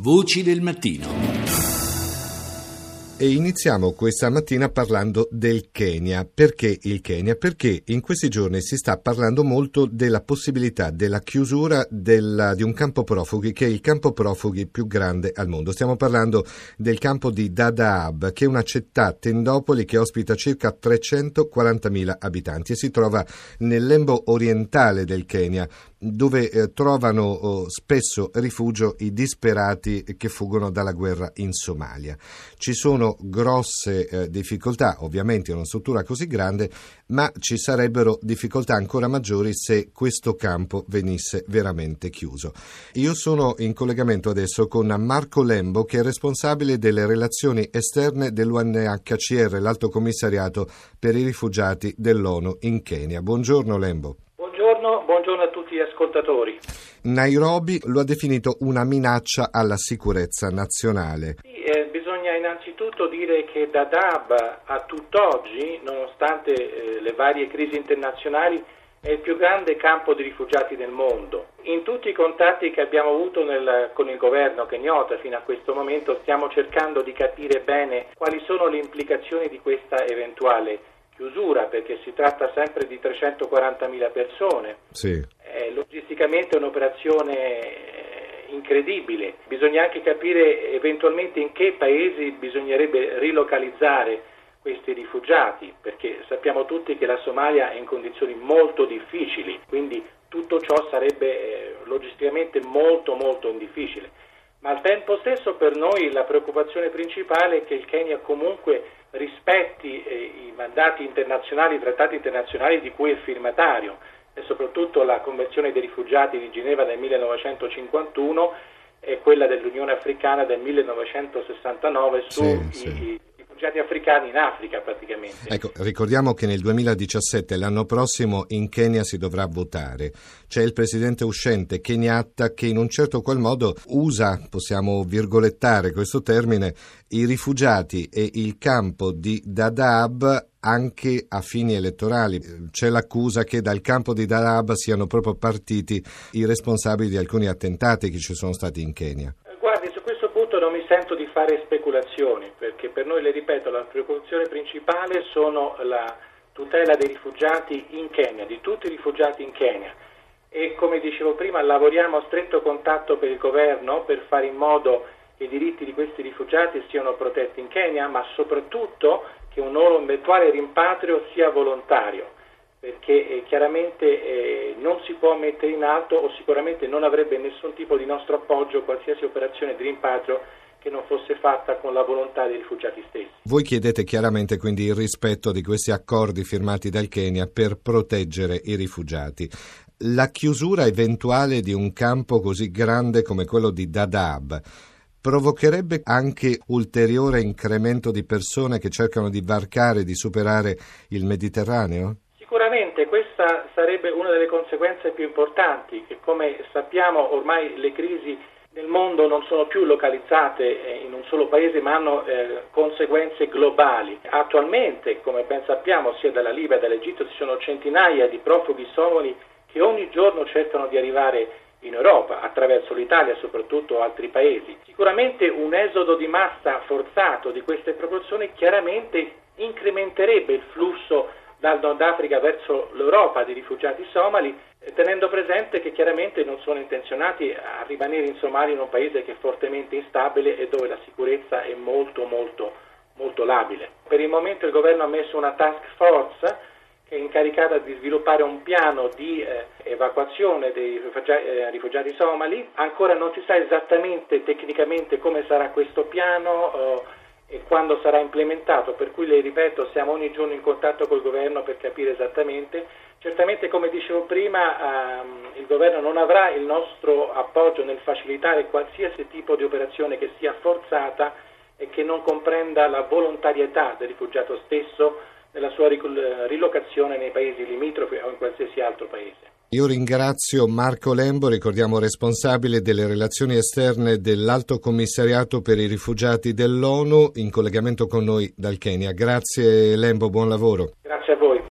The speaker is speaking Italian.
Voci del mattino. E iniziamo questa mattina parlando del Kenya. Perché il Kenya? Perché in questi giorni si sta parlando molto della possibilità della chiusura della, di un campo profughi che è il campo profughi più grande al mondo. Stiamo parlando del campo di Dadaab, che è una città tendopoli che ospita circa 340.000 abitanti e si trova nel lembo orientale del Kenya, dove eh, trovano oh, spesso rifugio i disperati che fuggono dalla guerra in Somalia. Ci sono grosse eh, difficoltà, ovviamente in una struttura così grande, ma ci sarebbero difficoltà ancora maggiori se questo campo venisse veramente chiuso. Io sono in collegamento adesso con Marco Lembo, che è responsabile delle relazioni esterne dell'UNHCR, l'Alto Commissariato per i rifugiati dell'ONU in Kenya. Buongiorno Lembo buongiorno a tutti gli ascoltatori. Nairobi lo ha definito una minaccia alla sicurezza nazionale. Sì, eh, bisogna innanzitutto dire che Dadaab a tutt'oggi, nonostante eh, le varie crisi internazionali, è il più grande campo di rifugiati del mondo. In tutti i contatti che abbiamo avuto nel, con il governo kenyota fino a questo momento stiamo cercando di capire bene quali sono le implicazioni di questa eventuale chiusura perché si tratta sempre di 340.000 persone. Sì. Eh, logisticamente è un'operazione eh, incredibile. Bisogna anche capire eventualmente in che paesi bisognerebbe rilocalizzare questi rifugiati, perché sappiamo tutti che la Somalia è in condizioni molto difficili, quindi tutto ciò sarebbe eh, logisticamente molto molto difficile. Ma al tempo stesso per noi la preoccupazione principale è che il Kenya comunque rispetti mandati internazionali, trattati internazionali di cui è firmatario e soprattutto la Convenzione dei rifugiati di Ginevra del 1951 e quella dell'Unione Africana del 1969 sui sì, sì rifugiati africani in Africa praticamente. Ecco, ricordiamo che nel 2017, l'anno prossimo, in Kenya si dovrà votare. C'è il presidente uscente Kenyatta che in un certo qual modo usa, possiamo virgolettare questo termine, i rifugiati e il campo di Dadaab anche a fini elettorali. C'è l'accusa che dal campo di Dadaab siano proprio partiti i responsabili di alcuni attentati che ci sono stati in Kenya punto non mi sento di fare speculazioni, perché per noi, le ripeto, la preoccupazione principale sono la tutela dei rifugiati in Kenya, di tutti i rifugiati in Kenya. E come dicevo prima, lavoriamo a stretto contatto per il governo per fare in modo che i diritti di questi rifugiati siano protetti in Kenya, ma soprattutto che un loro eventuale rimpatrio sia volontario perché eh, chiaramente eh, non si può mettere in atto o sicuramente non avrebbe nessun tipo di nostro appoggio qualsiasi operazione di rimpatrio che non fosse fatta con la volontà dei rifugiati stessi. Voi chiedete chiaramente quindi il rispetto di questi accordi firmati dal Kenya per proteggere i rifugiati. La chiusura eventuale di un campo così grande come quello di Dadaab provocherebbe anche ulteriore incremento di persone che cercano di varcare, di superare il Mediterraneo? Sicuramente questa sarebbe una delle conseguenze più importanti, che come sappiamo ormai le crisi nel mondo non sono più localizzate eh, in un solo paese ma hanno eh, conseguenze globali. Attualmente, come ben sappiamo, sia dalla Libia che dall'Egitto ci sono centinaia di profughi somali che ogni giorno cercano di arrivare in Europa attraverso l'Italia e soprattutto altri paesi. Sicuramente un esodo di massa forzato di queste proporzioni chiaramente incrementerebbe il flusso dal Nord Africa verso l'Europa di rifugiati somali, tenendo presente che chiaramente non sono intenzionati a rimanere in Somalia in un paese che è fortemente instabile e dove la sicurezza è molto molto molto labile. Per il momento il governo ha messo una task force che è incaricata di sviluppare un piano di eh, evacuazione dei rifugiati, eh, rifugiati, somali. Ancora non si sa esattamente tecnicamente come sarà questo piano. Eh, e quando sarà implementato, per cui le ripeto, siamo ogni giorno in contatto col governo per capire esattamente. Certamente, come dicevo prima, ehm, il governo non avrà il nostro appoggio nel facilitare qualsiasi tipo di operazione che sia forzata e che non comprenda la volontarietà del rifugiato stesso nella sua rilocazione nei paesi limitrofi o in qualsiasi altro paese. Io ringrazio Marco Lembo, ricordiamo responsabile delle relazioni esterne dell'Alto Commissariato per i rifugiati dell'ONU, in collegamento con noi dal Kenya. Grazie Lembo, buon lavoro. Grazie a